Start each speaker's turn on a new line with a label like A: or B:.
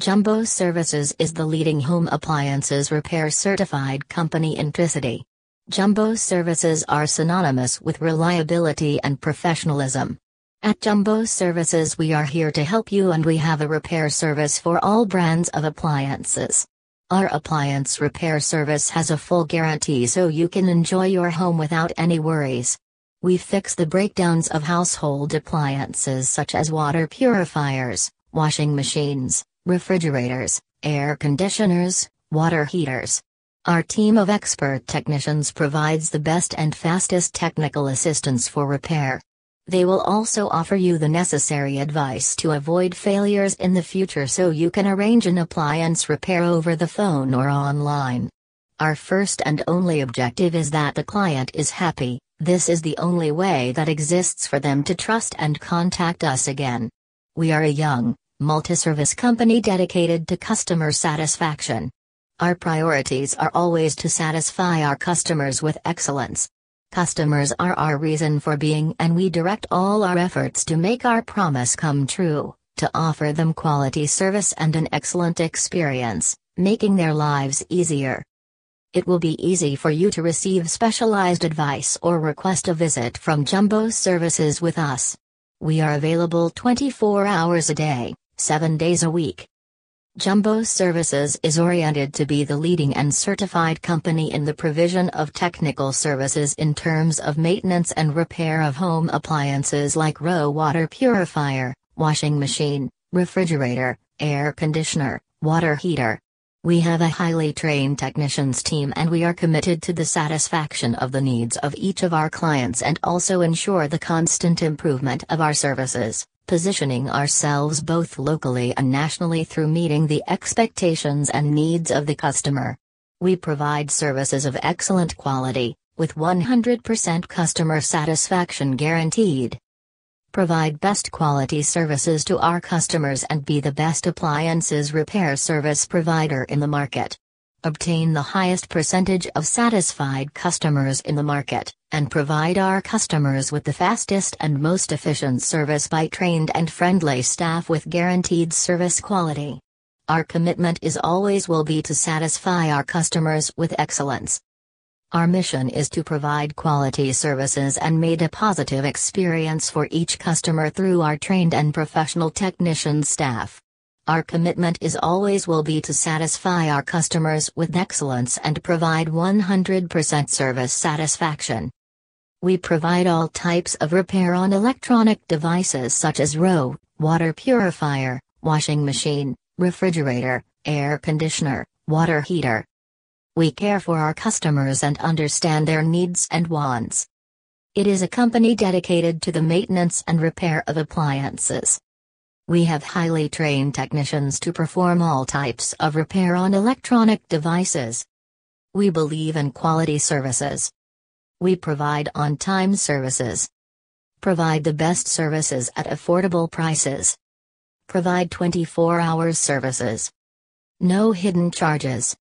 A: Jumbo Services is the leading home appliances repair certified company in Tricity. Jumbo Services are synonymous with reliability and professionalism. At Jumbo Services, we are here to help you and we have a repair service for all brands of appliances. Our appliance repair service has a full guarantee so you can enjoy your home without any worries. We fix the breakdowns of household appliances such as water purifiers, washing machines, refrigerators, air conditioners, water heaters. Our team of expert technicians provides the best and fastest technical assistance for repair. They will also offer you the necessary advice to avoid failures in the future so you can arrange an appliance repair over the phone or online. Our first and only objective is that the client is happy, this is the only way that exists for them to trust and contact us again. We are a young, multi-service company dedicated to customer satisfaction. Our priorities are always to satisfy our customers with excellence. Customers are our reason for being and we direct all our efforts to make our promise come true, to offer them quality service and an excellent experience, making their lives easier. It will be easy for you to receive specialized advice or request a visit from Jumbo Services with us. We are available 24 hours a day, 7 days a week. Jumbo Services is oriented to be the leading and certified company in the provision of technical services in terms of maintenance and repair of home appliances like RO water purifier, washing machine, refrigerator, air conditioner, water heater. We have a highly trained technicians team and we are committed to the satisfaction of the needs of each of our clients and also ensure the constant improvement of our services positioning ourselves both locally and nationally through meeting the expectations and needs of the customer. We provide services of excellent quality, with 100% customer satisfaction guaranteed. Provide best quality services to our customers and be the best appliances repair service provider in the market obtain the highest percentage of satisfied customers in the market, and provide our customers with the fastest and most efficient service by trained and friendly staff with guaranteed service quality. Our commitment is always will be to satisfy our customers with excellence. Our mission is to provide quality services and made a positive experience for each customer through our trained and professional technician staff. Our commitment is always will be to satisfy our customers with excellence and provide 100% service satisfaction. We provide all types of repair on electronic devices such as RO, water purifier, washing machine, refrigerator, air conditioner, water heater. We care for our customers and understand their needs and wants. It is a company dedicated to the maintenance and repair of appliances. We have highly trained technicians to perform all types of repair on electronic devices. We believe in quality services. We provide on time services. Provide the best services at affordable prices. Provide 24 hours services. No hidden charges.